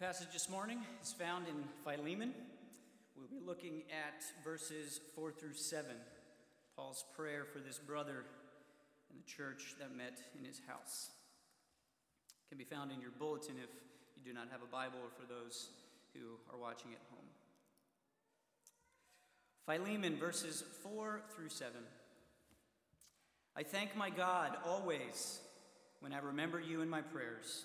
passage this morning is found in Philemon. We'll be looking at verses 4 through 7. Paul's prayer for this brother in the church that met in his house. It can be found in your bulletin if you do not have a Bible or for those who are watching at home. Philemon, verses 4 through 7. I thank my God always when I remember you in my prayers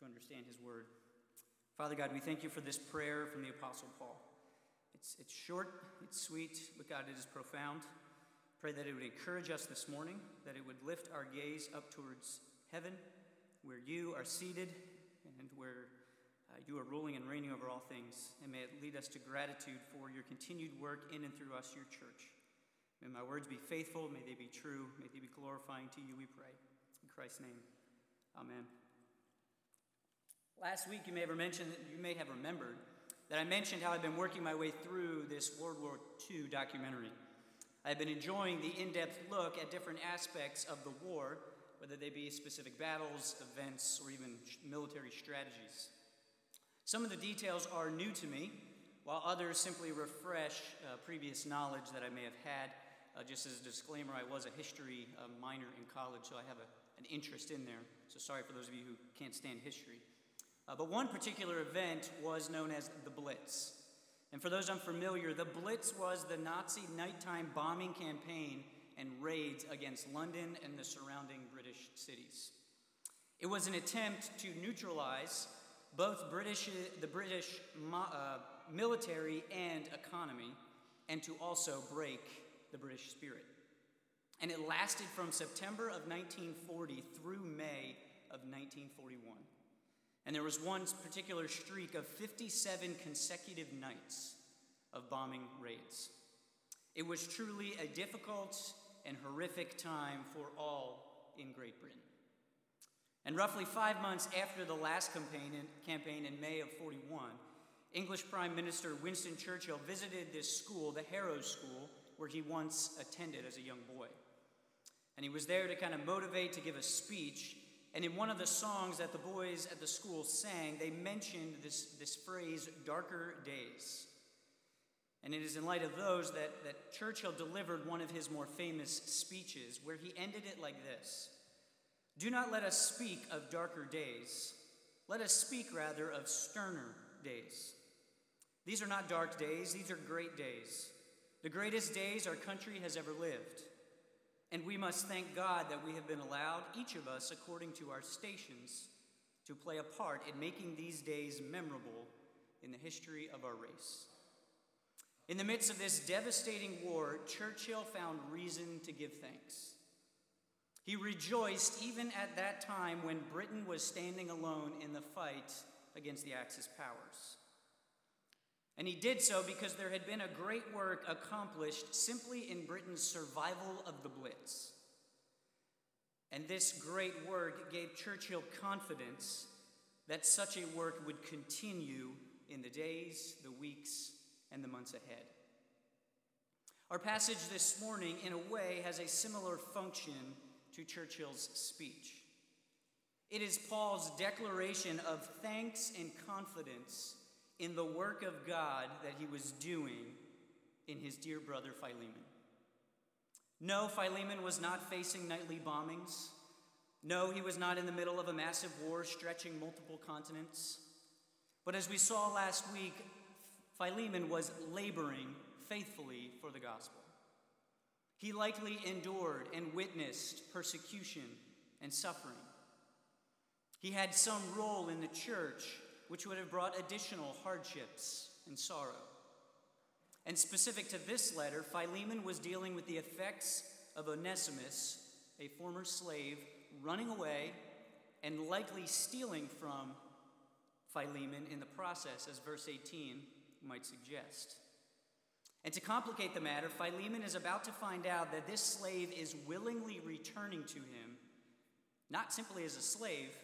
to understand His Word. Father God, we thank you for this prayer from the Apostle Paul. It's, it's short, it's sweet, but God, it is profound. Pray that it would encourage us this morning, that it would lift our gaze up towards heaven, where you are seated and where uh, you are ruling and reigning over all things. And may it lead us to gratitude for your continued work in and through us, your church. May my words be faithful, may they be true, may they be glorifying to you, we pray. In Christ's name, amen. Last week, you may have mentioned, you may have remembered that I mentioned how I've been working my way through this World War II documentary. I've been enjoying the in depth look at different aspects of the war, whether they be specific battles, events, or even military strategies. Some of the details are new to me, while others simply refresh uh, previous knowledge that I may have had. Uh, just as a disclaimer, I was a history uh, minor in college, so I have a, an interest in there. So sorry for those of you who can't stand history. Uh, but one particular event was known as the Blitz. And for those unfamiliar, the Blitz was the Nazi nighttime bombing campaign and raids against London and the surrounding British cities. It was an attempt to neutralize both British, the British uh, military and economy, and to also break the British spirit. And it lasted from September of 1940 through May of 1941. And there was one particular streak of 57 consecutive nights of bombing raids. It was truly a difficult and horrific time for all in Great Britain. And roughly five months after the last campaign in, campaign in May of 41, English Prime Minister Winston Churchill visited this school, the Harrow School, where he once attended as a young boy. And he was there to kind of motivate, to give a speech and in one of the songs that the boys at the school sang, they mentioned this, this phrase, darker days. And it is in light of those that, that Churchill delivered one of his more famous speeches, where he ended it like this Do not let us speak of darker days. Let us speak rather of sterner days. These are not dark days, these are great days. The greatest days our country has ever lived. And we must thank God that we have been allowed, each of us, according to our stations, to play a part in making these days memorable in the history of our race. In the midst of this devastating war, Churchill found reason to give thanks. He rejoiced even at that time when Britain was standing alone in the fight against the Axis powers. And he did so because there had been a great work accomplished simply in Britain's survival of the Blitz. And this great work gave Churchill confidence that such a work would continue in the days, the weeks, and the months ahead. Our passage this morning, in a way, has a similar function to Churchill's speech. It is Paul's declaration of thanks and confidence in the work of God that he was doing in his dear brother Philemon. No, Philemon was not facing nightly bombings. No, he was not in the middle of a massive war stretching multiple continents. But as we saw last week, Philemon was laboring faithfully for the gospel. He likely endured and witnessed persecution and suffering. He had some role in the church which would have brought additional hardships and sorrow. And specific to this letter, Philemon was dealing with the effects of Onesimus, a former slave, running away and likely stealing from Philemon in the process, as verse 18 might suggest. And to complicate the matter, Philemon is about to find out that this slave is willingly returning to him, not simply as a slave,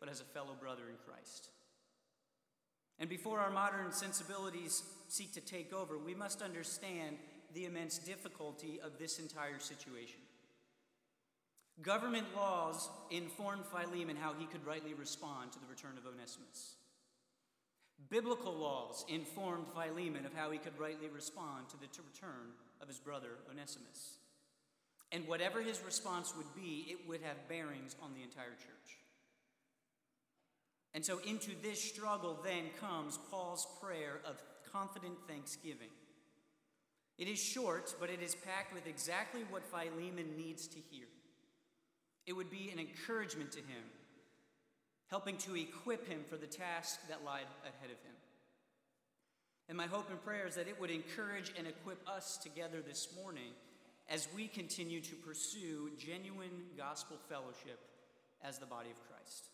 but as a fellow brother in Christ. And before our modern sensibilities seek to take over, we must understand the immense difficulty of this entire situation. Government laws informed Philemon how he could rightly respond to the return of Onesimus. Biblical laws informed Philemon of how he could rightly respond to the return of his brother Onesimus. And whatever his response would be, it would have bearings on the entire church. And so, into this struggle then comes Paul's prayer of confident thanksgiving. It is short, but it is packed with exactly what Philemon needs to hear. It would be an encouragement to him helping to equip him for the task that lied ahead of him. And my hope and prayer is that it would encourage and equip us together this morning as we continue to pursue genuine gospel fellowship as the body of Christ.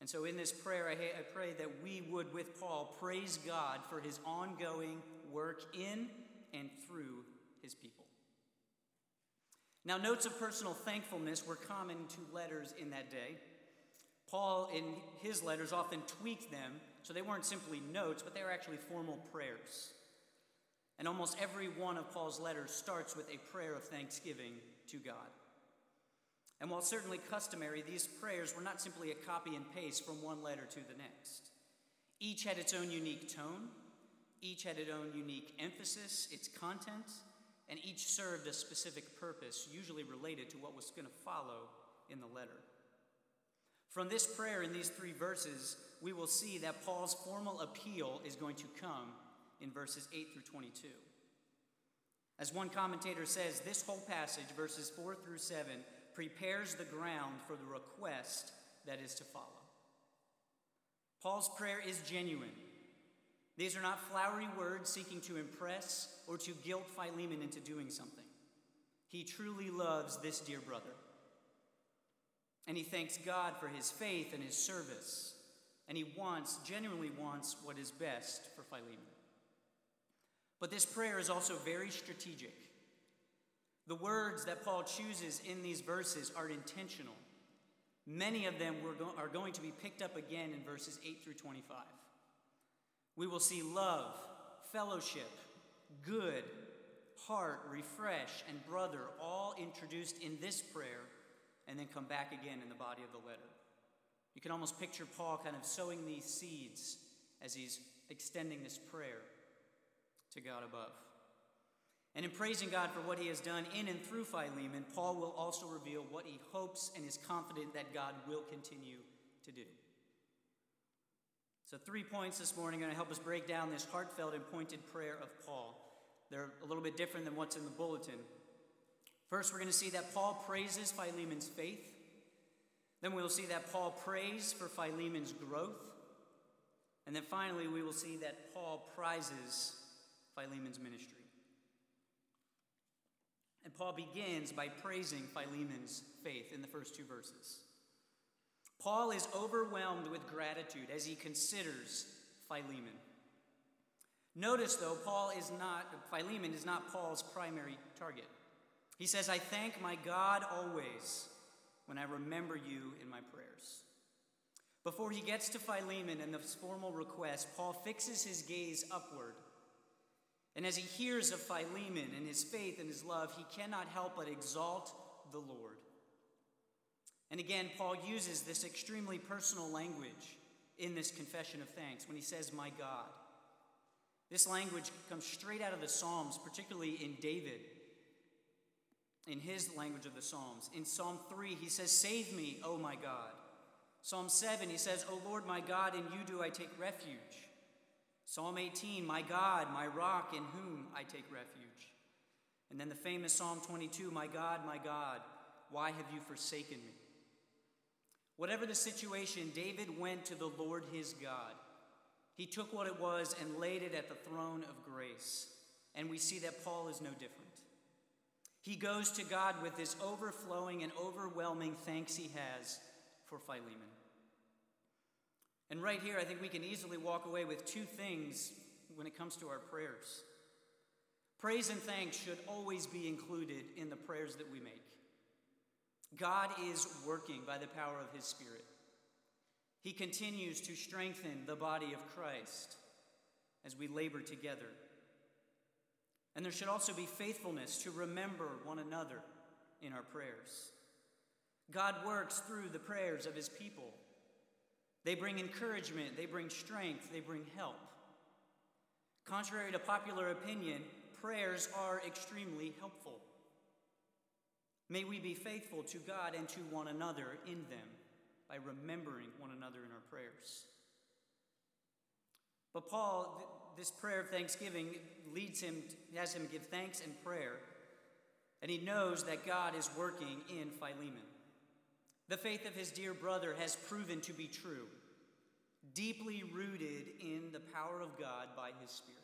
And so, in this prayer, I, pray that we would, with Paul, praise God for his ongoing work in and through his people. Now, notes of personal thankfulness were common to letters in that day. Paul, in his letters, often tweaked them so they weren't simply notes, but they were actually formal prayers. And almost every one of Paul's letters starts with a prayer of thanksgiving to God. And while certainly customary, these prayers were not simply a copy and paste from one letter to the next. Each had its own unique tone, each had its own unique emphasis, its content, and each served a specific purpose, usually related to what was going to follow in the letter. From this prayer in these three verses, we will see that Paul's formal appeal is going to come in verses 8 through 22. As one commentator says, this whole passage, verses 4 through 7, prepares the ground for the request that is to follow. Paul's prayer is genuine. These are not flowery words seeking to impress or to guilt Philemon into doing something. He truly loves this dear brother. And he thanks God for his faith and his service. And he wants, genuinely wants, what is best for Philemon. But this prayer is also very strategic. The words that Paul chooses in these verses are intentional. Many of them are going to be picked up again in verses 8 through 25. We will see love, fellowship, good, heart, refresh, and brother all introduced in this prayer and then come back again in the body of the letter. You can almost picture Paul kind of sowing these seeds as he's extending this prayer to God above. And in praising God for what he has done in and through Philemon, Paul will also reveal what he hopes and is confident that God will continue to do. So, three points this morning are going to help us break down this heartfelt and pointed prayer of Paul. They're a little bit different than what's in the bulletin. First, we're going to see that Paul praises Philemon's faith. Then we'll see that Paul prays for Philemon's growth. And then finally, we will see that Paul prizes Philemon's ministry. And Paul begins by praising Philemon's faith in the first two verses. Paul is overwhelmed with gratitude as he considers Philemon. Notice, though, Paul is not, Philemon is not Paul's primary target. He says, I thank my God always when I remember you in my prayers. Before he gets to Philemon and the formal request, Paul fixes his gaze upward. And as he hears of Philemon and his faith and his love, he cannot help but exalt the Lord. And again, Paul uses this extremely personal language in this confession of thanks when he says, My God. This language comes straight out of the Psalms, particularly in David in his language of the Psalms. In Psalm 3, he says, Save me, O my God. Psalm 7, he says, O Lord my God, in you do I take refuge. Psalm 18, my God, my rock, in whom I take refuge. And then the famous Psalm 22, my God, my God, why have you forsaken me? Whatever the situation, David went to the Lord his God. He took what it was and laid it at the throne of grace. And we see that Paul is no different. He goes to God with this overflowing and overwhelming thanks he has for Philemon. And right here, I think we can easily walk away with two things when it comes to our prayers. Praise and thanks should always be included in the prayers that we make. God is working by the power of His Spirit. He continues to strengthen the body of Christ as we labor together. And there should also be faithfulness to remember one another in our prayers. God works through the prayers of His people. They bring encouragement, they bring strength, they bring help. Contrary to popular opinion, prayers are extremely helpful. May we be faithful to God and to one another in them by remembering one another in our prayers. But Paul, this prayer of thanksgiving leads him, has him give thanks and prayer, and he knows that God is working in Philemon. The faith of his dear brother has proven to be true, deeply rooted in the power of God by his Spirit.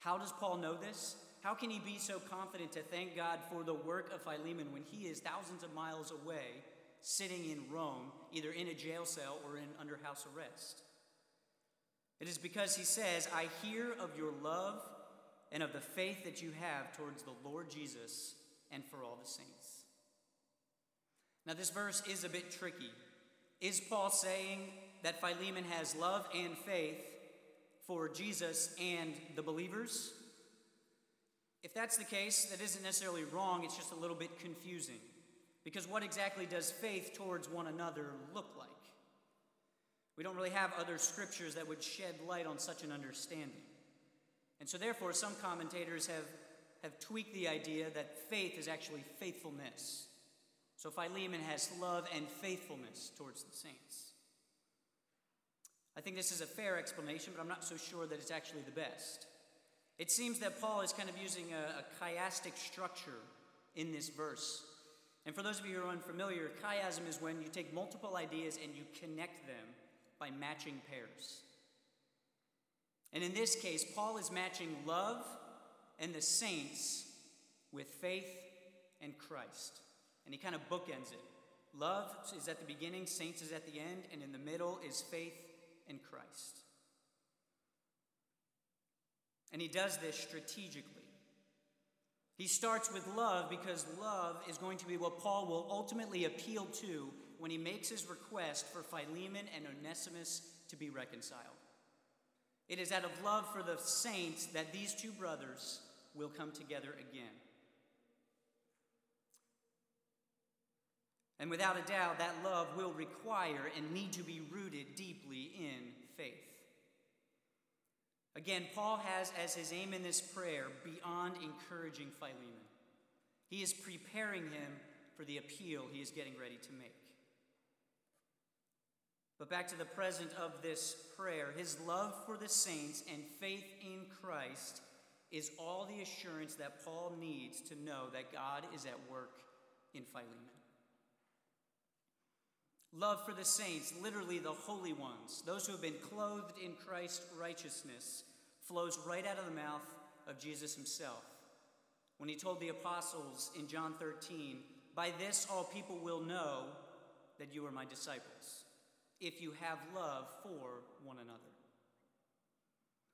How does Paul know this? How can he be so confident to thank God for the work of Philemon when he is thousands of miles away, sitting in Rome, either in a jail cell or in under house arrest? It is because he says, I hear of your love and of the faith that you have towards the Lord Jesus and for all the saints. Now, this verse is a bit tricky. Is Paul saying that Philemon has love and faith for Jesus and the believers? If that's the case, that isn't necessarily wrong, it's just a little bit confusing. Because what exactly does faith towards one another look like? We don't really have other scriptures that would shed light on such an understanding. And so, therefore, some commentators have, have tweaked the idea that faith is actually faithfulness. So Philemon has love and faithfulness towards the saints. I think this is a fair explanation, but I'm not so sure that it's actually the best. It seems that Paul is kind of using a, a chiastic structure in this verse. And for those of you who are unfamiliar, chiasm is when you take multiple ideas and you connect them by matching pairs. And in this case, Paul is matching love and the saints with faith and Christ. And he kind of bookends it. Love is at the beginning, saints is at the end, and in the middle is faith and Christ. And he does this strategically. He starts with love because love is going to be what Paul will ultimately appeal to when he makes his request for Philemon and Onesimus to be reconciled. It is out of love for the saints that these two brothers will come together again. And without a doubt, that love will require and need to be rooted deeply in faith. Again, Paul has as his aim in this prayer beyond encouraging Philemon. He is preparing him for the appeal he is getting ready to make. But back to the present of this prayer, his love for the saints and faith in Christ is all the assurance that Paul needs to know that God is at work in Philemon. Love for the saints, literally the holy ones, those who have been clothed in Christ's righteousness, flows right out of the mouth of Jesus himself. When he told the apostles in John 13, By this all people will know that you are my disciples, if you have love for one another.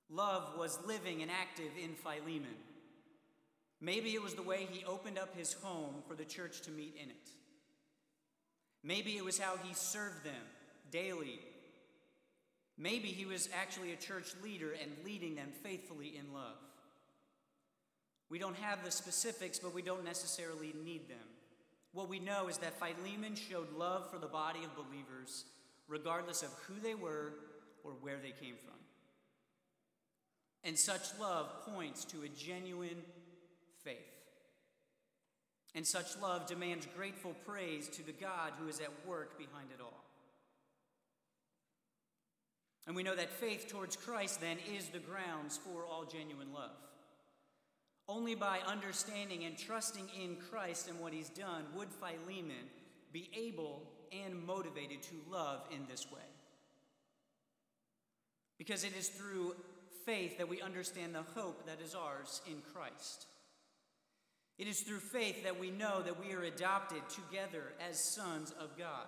Love was living and active in Philemon. Maybe it was the way he opened up his home for the church to meet in it. Maybe it was how he served them daily. Maybe he was actually a church leader and leading them faithfully in love. We don't have the specifics, but we don't necessarily need them. What we know is that Philemon showed love for the body of believers, regardless of who they were or where they came from. And such love points to a genuine faith. And such love demands grateful praise to the God who is at work behind it all. And we know that faith towards Christ then is the grounds for all genuine love. Only by understanding and trusting in Christ and what he's done would Philemon be able and motivated to love in this way. Because it is through faith that we understand the hope that is ours in Christ. It is through faith that we know that we are adopted together as sons of God.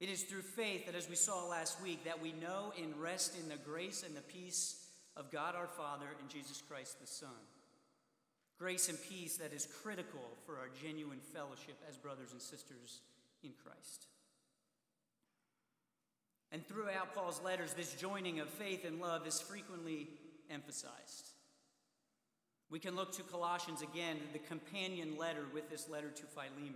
It is through faith that, as we saw last week, that we know and rest in the grace and the peace of God our Father and Jesus Christ the Son. Grace and peace that is critical for our genuine fellowship as brothers and sisters in Christ. And throughout Paul's letters, this joining of faith and love is frequently emphasized. We can look to Colossians again, the companion letter with this letter to Philemon,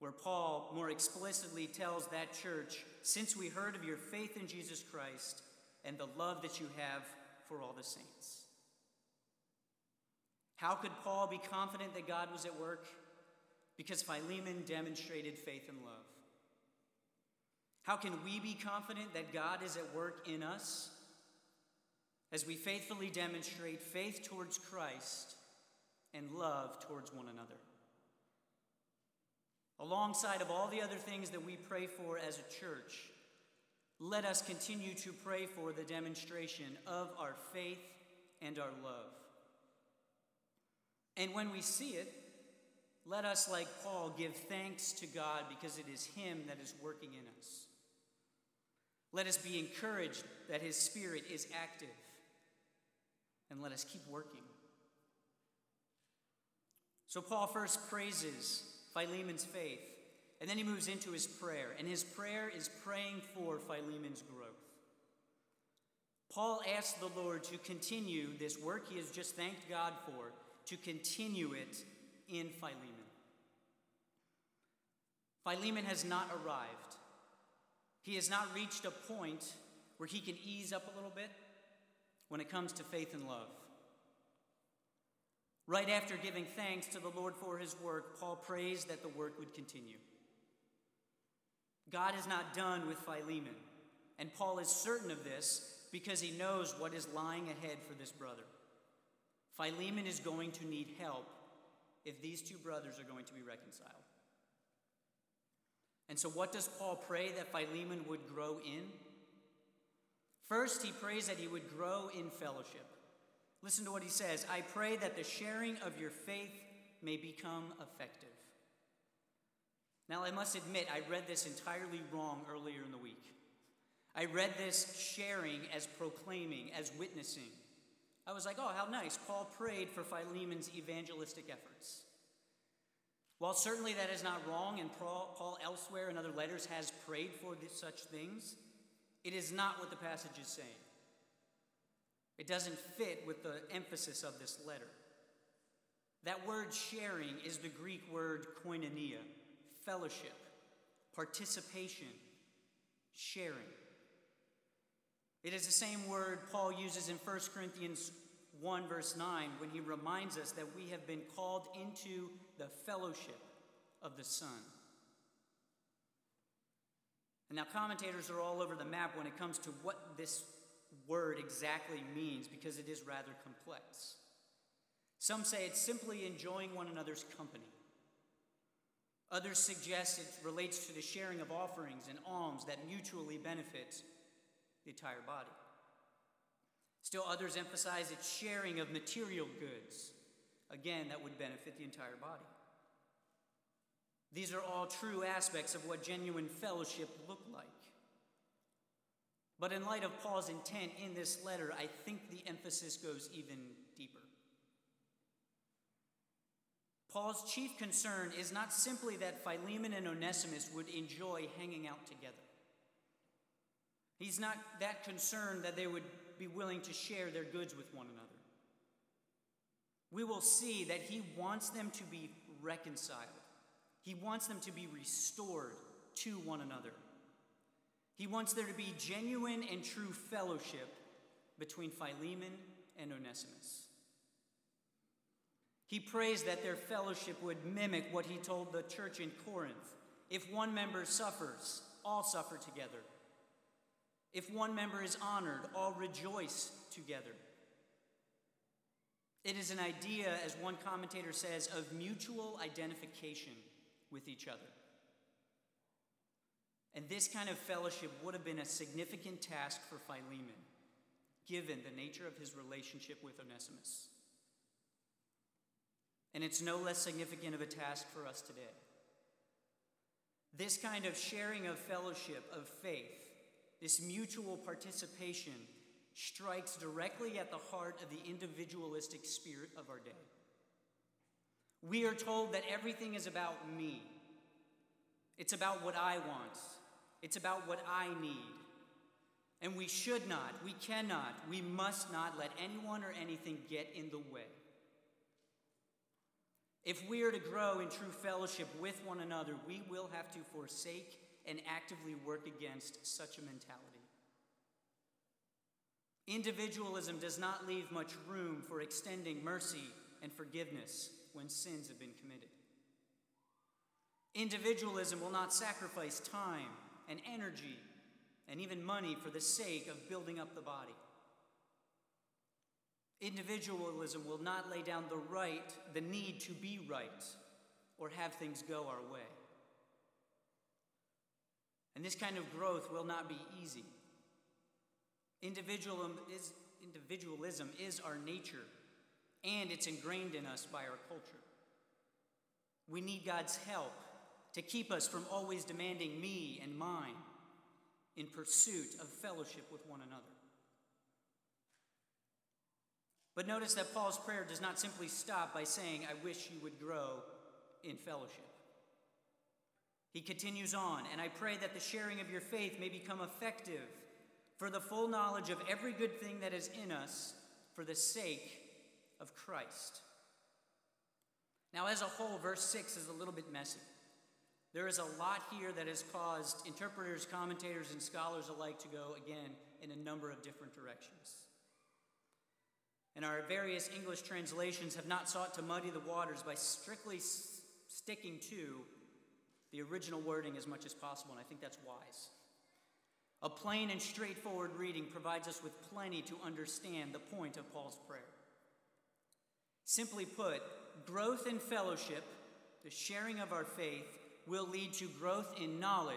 where Paul more explicitly tells that church since we heard of your faith in Jesus Christ and the love that you have for all the saints. How could Paul be confident that God was at work? Because Philemon demonstrated faith and love. How can we be confident that God is at work in us? As we faithfully demonstrate faith towards Christ and love towards one another. Alongside of all the other things that we pray for as a church, let us continue to pray for the demonstration of our faith and our love. And when we see it, let us, like Paul, give thanks to God because it is Him that is working in us. Let us be encouraged that His Spirit is active, and let us keep working. So, Paul first praises Philemon's faith, and then he moves into his prayer, and his prayer is praying for Philemon's growth. Paul asks the Lord to continue this work he has just thanked God for to continue it in Philemon. Philemon has not arrived. He has not reached a point where he can ease up a little bit when it comes to faith and love. Right after giving thanks to the Lord for his work, Paul prays that the work would continue. God is not done with Philemon, and Paul is certain of this because he knows what is lying ahead for this brother. Philemon is going to need help if these two brothers are going to be reconciled. And so, what does Paul pray that Philemon would grow in? First, he prays that he would grow in fellowship. Listen to what he says I pray that the sharing of your faith may become effective. Now, I must admit, I read this entirely wrong earlier in the week. I read this sharing as proclaiming, as witnessing. I was like, oh, how nice. Paul prayed for Philemon's evangelistic efforts. While certainly that is not wrong, and Paul elsewhere in other letters has prayed for such things, it is not what the passage is saying. It doesn't fit with the emphasis of this letter. That word sharing is the Greek word koinonia, fellowship, participation, sharing. It is the same word Paul uses in 1 Corinthians 1, verse 9, when he reminds us that we have been called into the fellowship of the Son. And now, commentators are all over the map when it comes to what this word exactly means because it is rather complex. Some say it's simply enjoying one another's company. Others suggest it relates to the sharing of offerings and alms that mutually benefit the entire body. Still, others emphasize its sharing of material goods, again, that would benefit the entire body. These are all true aspects of what genuine fellowship looked like. But in light of Paul's intent in this letter, I think the emphasis goes even deeper. Paul's chief concern is not simply that Philemon and Onesimus would enjoy hanging out together. He's not that concerned that they would be willing to share their goods with one another. We will see that he wants them to be reconciled, he wants them to be restored to one another. He wants there to be genuine and true fellowship between Philemon and Onesimus. He prays that their fellowship would mimic what he told the church in Corinth. If one member suffers, all suffer together. If one member is honored, all rejoice together. It is an idea, as one commentator says, of mutual identification with each other. And this kind of fellowship would have been a significant task for Philemon, given the nature of his relationship with Onesimus. And it's no less significant of a task for us today. This kind of sharing of fellowship, of faith, this mutual participation, strikes directly at the heart of the individualistic spirit of our day. We are told that everything is about me. It's about what I want. It's about what I need. And we should not, we cannot, we must not let anyone or anything get in the way. If we are to grow in true fellowship with one another, we will have to forsake and actively work against such a mentality. Individualism does not leave much room for extending mercy and forgiveness when sins have been committed. Individualism will not sacrifice time and energy and even money for the sake of building up the body. Individualism will not lay down the right, the need to be right, or have things go our way. And this kind of growth will not be easy. Individualism is, individualism is our nature, and it's ingrained in us by our culture. We need God's help to keep us from always demanding me and mine in pursuit of fellowship with one another. But notice that Paul's prayer does not simply stop by saying, I wish you would grow in fellowship. He continues on, and I pray that the sharing of your faith may become effective for the full knowledge of every good thing that is in us for the sake of Christ. Now, as a whole, verse 6 is a little bit messy. There is a lot here that has caused interpreters, commentators, and scholars alike to go, again, in a number of different directions. And our various English translations have not sought to muddy the waters by strictly s- sticking to the original wording as much as possible, and I think that's wise. A plain and straightforward reading provides us with plenty to understand the point of Paul's prayer. Simply put, growth in fellowship, the sharing of our faith, will lead to growth in knowledge,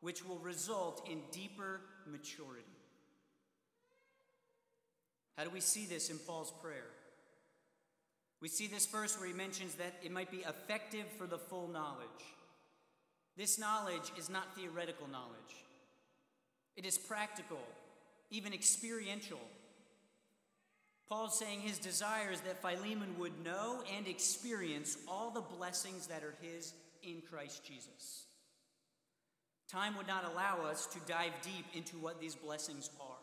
which will result in deeper maturity. How do we see this in Paul's prayer? We see this first where he mentions that it might be effective for the full knowledge. This knowledge is not theoretical knowledge, it is practical, even experiential. Paul's saying his desire is that Philemon would know and experience all the blessings that are his in Christ Jesus. Time would not allow us to dive deep into what these blessings are.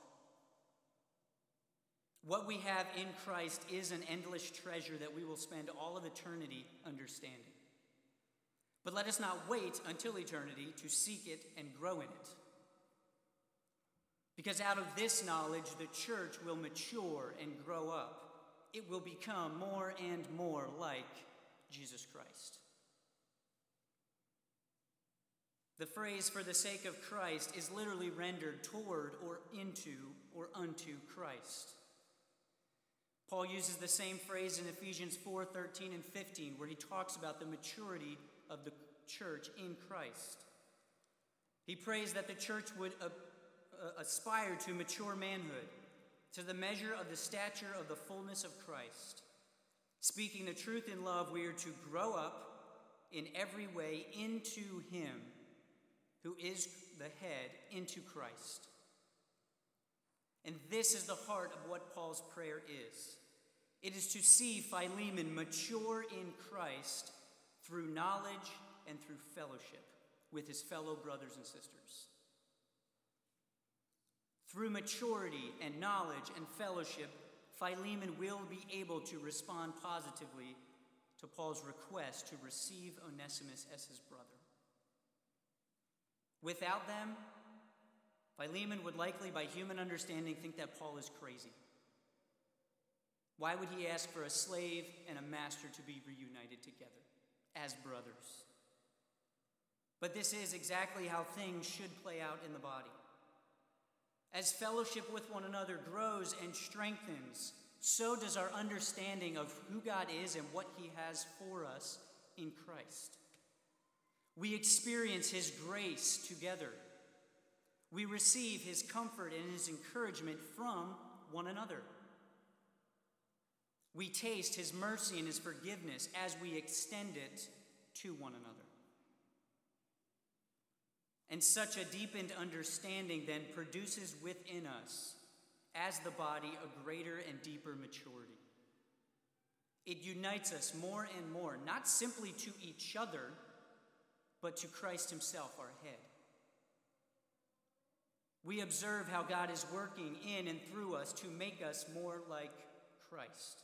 What we have in Christ is an endless treasure that we will spend all of eternity understanding. But let us not wait until eternity to seek it and grow in it. Because out of this knowledge, the church will mature and grow up. It will become more and more like Jesus Christ. The phrase for the sake of Christ is literally rendered toward or into or unto Christ. Paul uses the same phrase in Ephesians 4 13 and 15, where he talks about the maturity of the church in Christ. He prays that the church would Uh, aspire to mature manhood, to the measure of the stature of the fullness of Christ. Speaking the truth in love, we are to grow up in every way into Him who is the head, into Christ. And this is the heart of what Paul's prayer is it is to see Philemon mature in Christ through knowledge and through fellowship with his fellow brothers and sisters. Through maturity and knowledge and fellowship, Philemon will be able to respond positively to Paul's request to receive Onesimus as his brother. Without them, Philemon would likely, by human understanding, think that Paul is crazy. Why would he ask for a slave and a master to be reunited together as brothers? But this is exactly how things should play out in the body. As fellowship with one another grows and strengthens, so does our understanding of who God is and what He has for us in Christ. We experience His grace together. We receive His comfort and His encouragement from one another. We taste His mercy and His forgiveness as we extend it to one another. And such a deepened understanding then produces within us, as the body, a greater and deeper maturity. It unites us more and more, not simply to each other, but to Christ Himself, our head. We observe how God is working in and through us to make us more like Christ.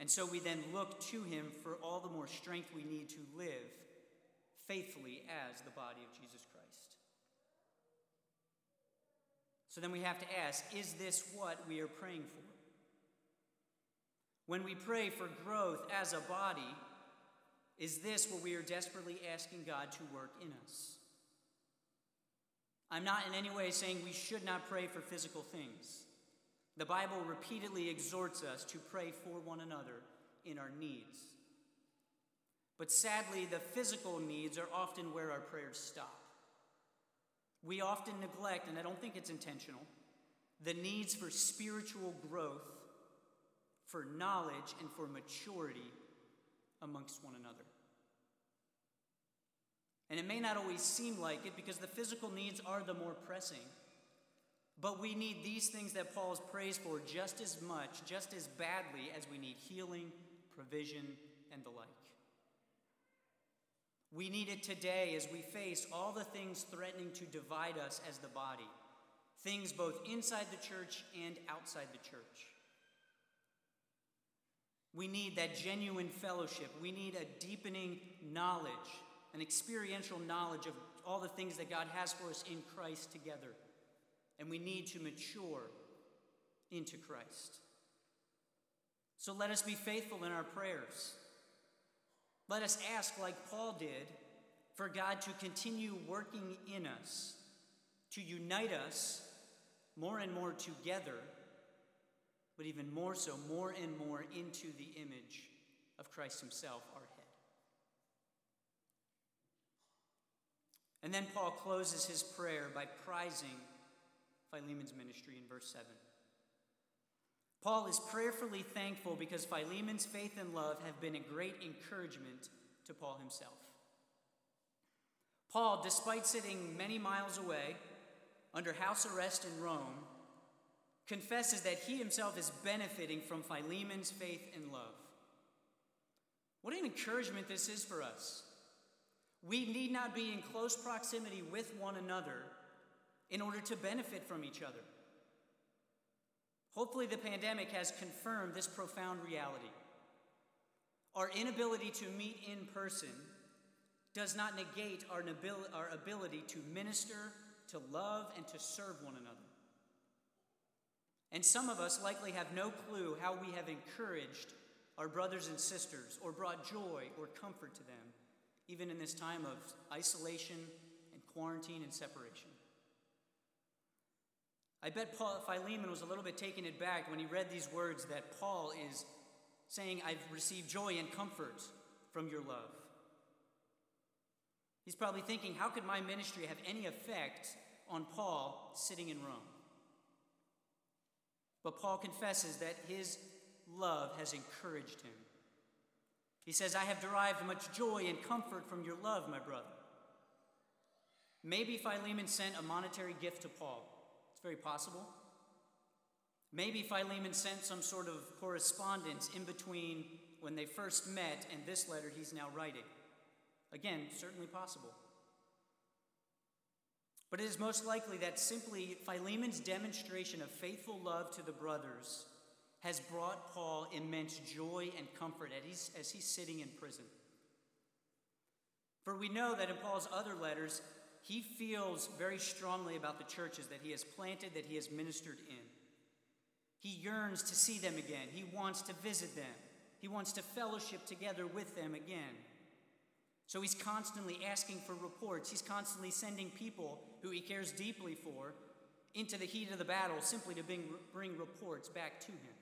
And so we then look to Him for all the more strength we need to live faithfully as the body of Jesus Christ. So then we have to ask is this what we are praying for? When we pray for growth as a body, is this what we are desperately asking God to work in us? I'm not in any way saying we should not pray for physical things. The Bible repeatedly exhorts us to pray for one another in our needs. But sadly, the physical needs are often where our prayers stop. We often neglect, and I don't think it's intentional, the needs for spiritual growth, for knowledge, and for maturity amongst one another. And it may not always seem like it because the physical needs are the more pressing. But we need these things that Paul prays for just as much, just as badly as we need healing, provision, and the like. We need it today as we face all the things threatening to divide us as the body, things both inside the church and outside the church. We need that genuine fellowship. We need a deepening knowledge, an experiential knowledge of all the things that God has for us in Christ together. And we need to mature into Christ. So let us be faithful in our prayers. Let us ask, like Paul did, for God to continue working in us, to unite us more and more together, but even more so, more and more into the image of Christ Himself, our head. And then Paul closes his prayer by prizing Philemon's ministry in verse 7. Paul is prayerfully thankful because Philemon's faith and love have been a great encouragement to Paul himself. Paul, despite sitting many miles away under house arrest in Rome, confesses that he himself is benefiting from Philemon's faith and love. What an encouragement this is for us. We need not be in close proximity with one another in order to benefit from each other. Hopefully, the pandemic has confirmed this profound reality. Our inability to meet in person does not negate our, our ability to minister, to love, and to serve one another. And some of us likely have no clue how we have encouraged our brothers and sisters or brought joy or comfort to them, even in this time of isolation and quarantine and separation. I bet Paul, Philemon was a little bit taken aback when he read these words that Paul is saying, I've received joy and comfort from your love. He's probably thinking, how could my ministry have any effect on Paul sitting in Rome? But Paul confesses that his love has encouraged him. He says, I have derived much joy and comfort from your love, my brother. Maybe Philemon sent a monetary gift to Paul very possible. Maybe Philemon sent some sort of correspondence in between when they first met and this letter he's now writing. Again, certainly possible. But it is most likely that simply Philemon's demonstration of faithful love to the brothers has brought Paul immense joy and comfort as he's sitting in prison. For we know that in Paul's other letters, he feels very strongly about the churches that he has planted, that he has ministered in. He yearns to see them again. He wants to visit them. He wants to fellowship together with them again. So he's constantly asking for reports. He's constantly sending people who he cares deeply for into the heat of the battle simply to bring, bring reports back to him.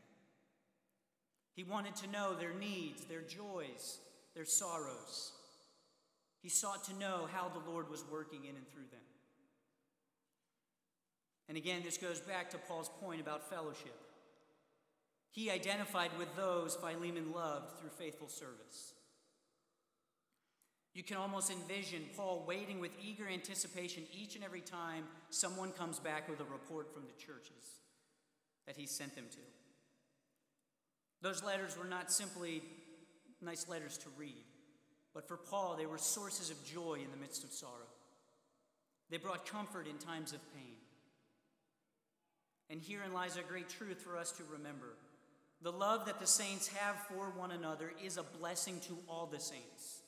He wanted to know their needs, their joys, their sorrows. He sought to know how the Lord was working in and through them. And again, this goes back to Paul's point about fellowship. He identified with those Philemon loved through faithful service. You can almost envision Paul waiting with eager anticipation each and every time someone comes back with a report from the churches that he sent them to. Those letters were not simply nice letters to read, but for Paul, they were sources of joy in the midst of sorrow. They brought comfort in times of pain. And herein lies a great truth for us to remember. The love that the saints have for one another is a blessing to all the saints.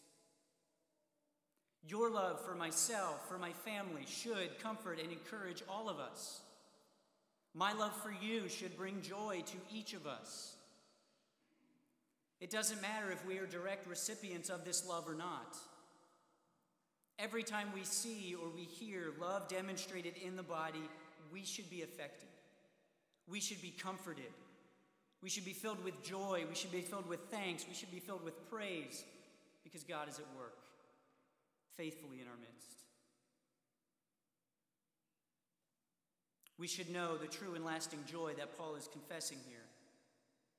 Your love for myself, for my family, should comfort and encourage all of us. My love for you should bring joy to each of us. It doesn't matter if we are direct recipients of this love or not. Every time we see or we hear love demonstrated in the body, we should be affected. We should be comforted. We should be filled with joy. We should be filled with thanks. We should be filled with praise because God is at work faithfully in our midst. We should know the true and lasting joy that Paul is confessing here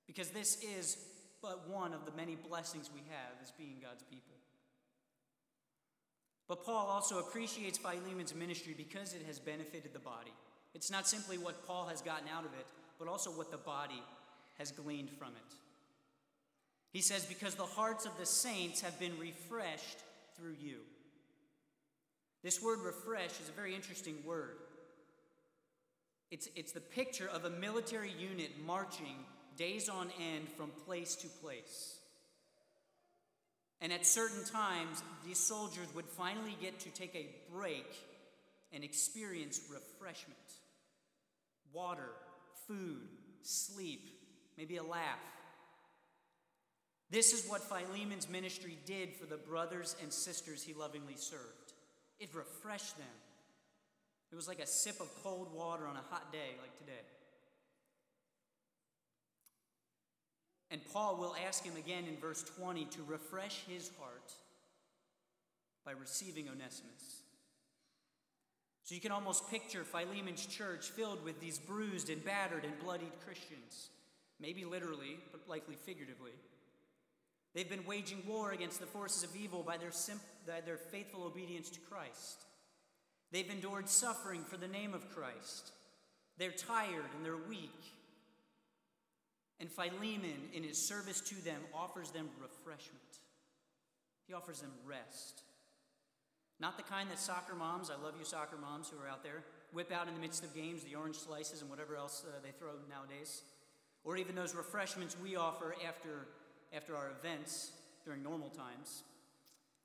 because this is but one of the many blessings we have as being God's people. But Paul also appreciates Philemon's ministry because it has benefited the body. It's not simply what Paul has gotten out of it, but also what the body has gleaned from it. He says, Because the hearts of the saints have been refreshed through you. This word refresh is a very interesting word. It's, it's the picture of a military unit marching days on end from place to place. And at certain times, these soldiers would finally get to take a break and experience refreshment water, food, sleep, maybe a laugh. This is what Philemon's ministry did for the brothers and sisters he lovingly served. It refreshed them. It was like a sip of cold water on a hot day like today. And Paul will ask him again in verse 20 to refresh his heart by receiving Onesimus. So you can almost picture Philemon's church filled with these bruised and battered and bloodied Christians, maybe literally, but likely figuratively. They've been waging war against the forces of evil by their, simp- by their faithful obedience to Christ. They've endured suffering for the name of Christ. They're tired and they're weak. And Philemon, in his service to them, offers them refreshment. He offers them rest. Not the kind that soccer moms, I love you soccer moms who are out there, whip out in the midst of games the orange slices and whatever else uh, they throw nowadays. Or even those refreshments we offer after, after our events during normal times.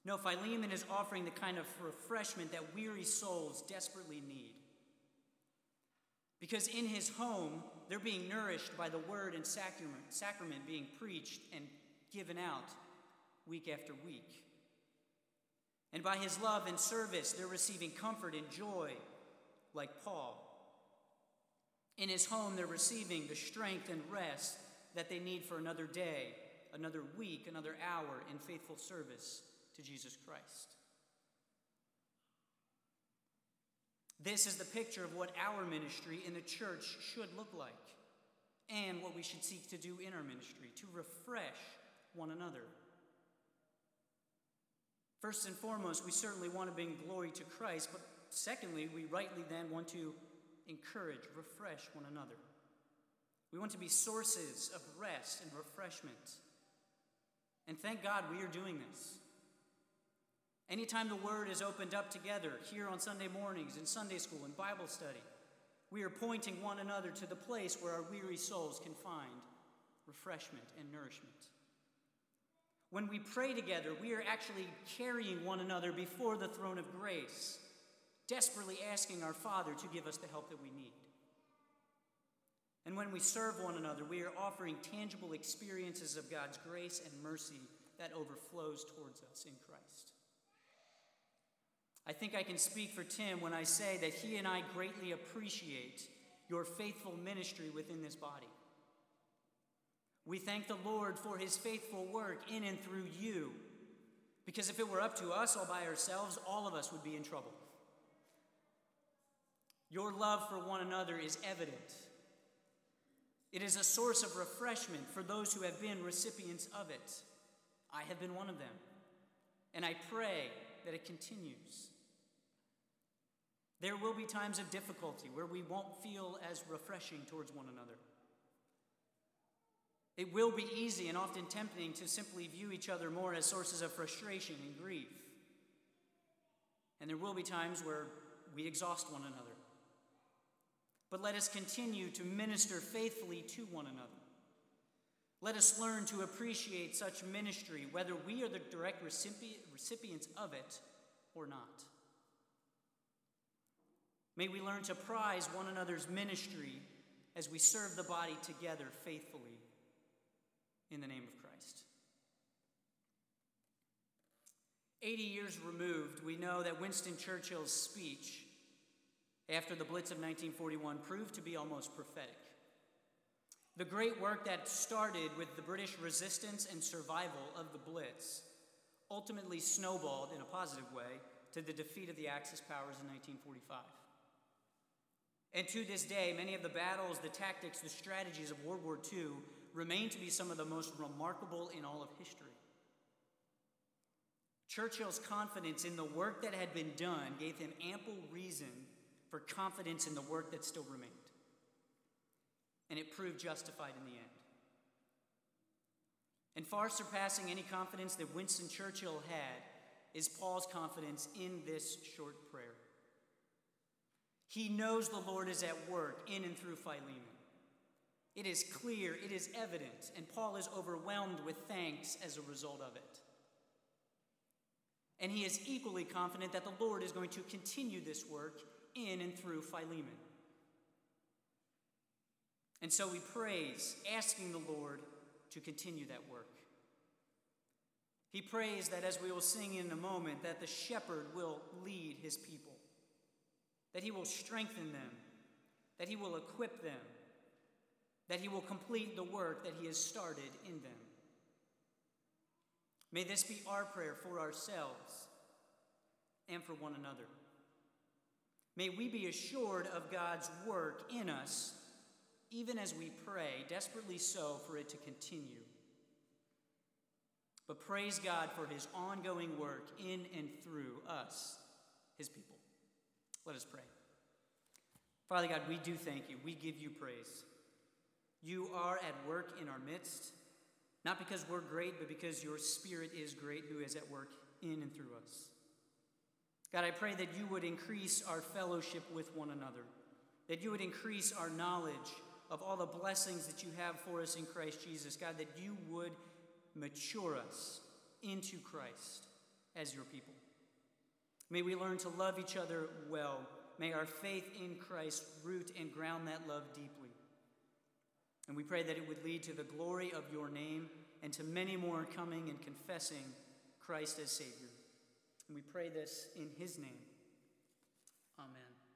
No, Philemon is offering the kind of refreshment that weary souls desperately need. Because in his home, they're being nourished by the word and sacrament, sacrament being preached and given out week after week. And by his love and service, they're receiving comfort and joy, like Paul. In his home, they're receiving the strength and rest that they need for another day, another week, another hour in faithful service to Jesus Christ. This is the picture of what our ministry in the church should look like and what we should seek to do in our ministry to refresh one another. First and foremost, we certainly want to bring glory to Christ, but secondly, we rightly then want to encourage, refresh one another. We want to be sources of rest and refreshment. And thank God we are doing this. Anytime the Word is opened up together here on Sunday mornings, in Sunday school, in Bible study, we are pointing one another to the place where our weary souls can find refreshment and nourishment. When we pray together, we are actually carrying one another before the throne of grace, desperately asking our Father to give us the help that we need. And when we serve one another, we are offering tangible experiences of God's grace and mercy that overflows towards us in Christ. I think I can speak for Tim when I say that he and I greatly appreciate your faithful ministry within this body. We thank the Lord for his faithful work in and through you, because if it were up to us all by ourselves, all of us would be in trouble. Your love for one another is evident. It is a source of refreshment for those who have been recipients of it. I have been one of them. And I pray that it continues. There will be times of difficulty where we won't feel as refreshing towards one another. It will be easy and often tempting to simply view each other more as sources of frustration and grief. And there will be times where we exhaust one another. But let us continue to minister faithfully to one another. Let us learn to appreciate such ministry, whether we are the direct recipients of it or not. May we learn to prize one another's ministry as we serve the body together faithfully in the name of Christ. 80 years removed, we know that Winston Churchill's speech after the Blitz of 1941 proved to be almost prophetic. The great work that started with the British resistance and survival of the Blitz ultimately snowballed in a positive way to the defeat of the Axis powers in 1945. And to this day, many of the battles, the tactics, the strategies of World War II remain to be some of the most remarkable in all of history. Churchill's confidence in the work that had been done gave him ample reason for confidence in the work that still remained. And it proved justified in the end. And far surpassing any confidence that Winston Churchill had is Paul's confidence in this short prayer. He knows the Lord is at work in and through Philemon. It is clear, it is evident, and Paul is overwhelmed with thanks as a result of it. And he is equally confident that the Lord is going to continue this work in and through Philemon. And so we praise, asking the Lord to continue that work. He prays that as we will sing in a moment, that the shepherd will lead his people that He will strengthen them, that He will equip them, that He will complete the work that He has started in them. May this be our prayer for ourselves and for one another. May we be assured of God's work in us, even as we pray, desperately so, for it to continue. But praise God for his ongoing work in and through us, his people. Let us pray. Father God, we do thank you. We give you praise. You are at work in our midst, not because we're great, but because your Spirit is great, who is at work in and through us. God, I pray that you would increase our fellowship with one another, that you would increase our knowledge of all the blessings that you have for us in Christ Jesus. God, that you would mature us into Christ as your people. May we learn to love each other well. May our faith in Christ root and ground that love deeply. And we pray that it would lead to the glory of your name and to many more coming and confessing Christ as Savior. And we pray this in his name.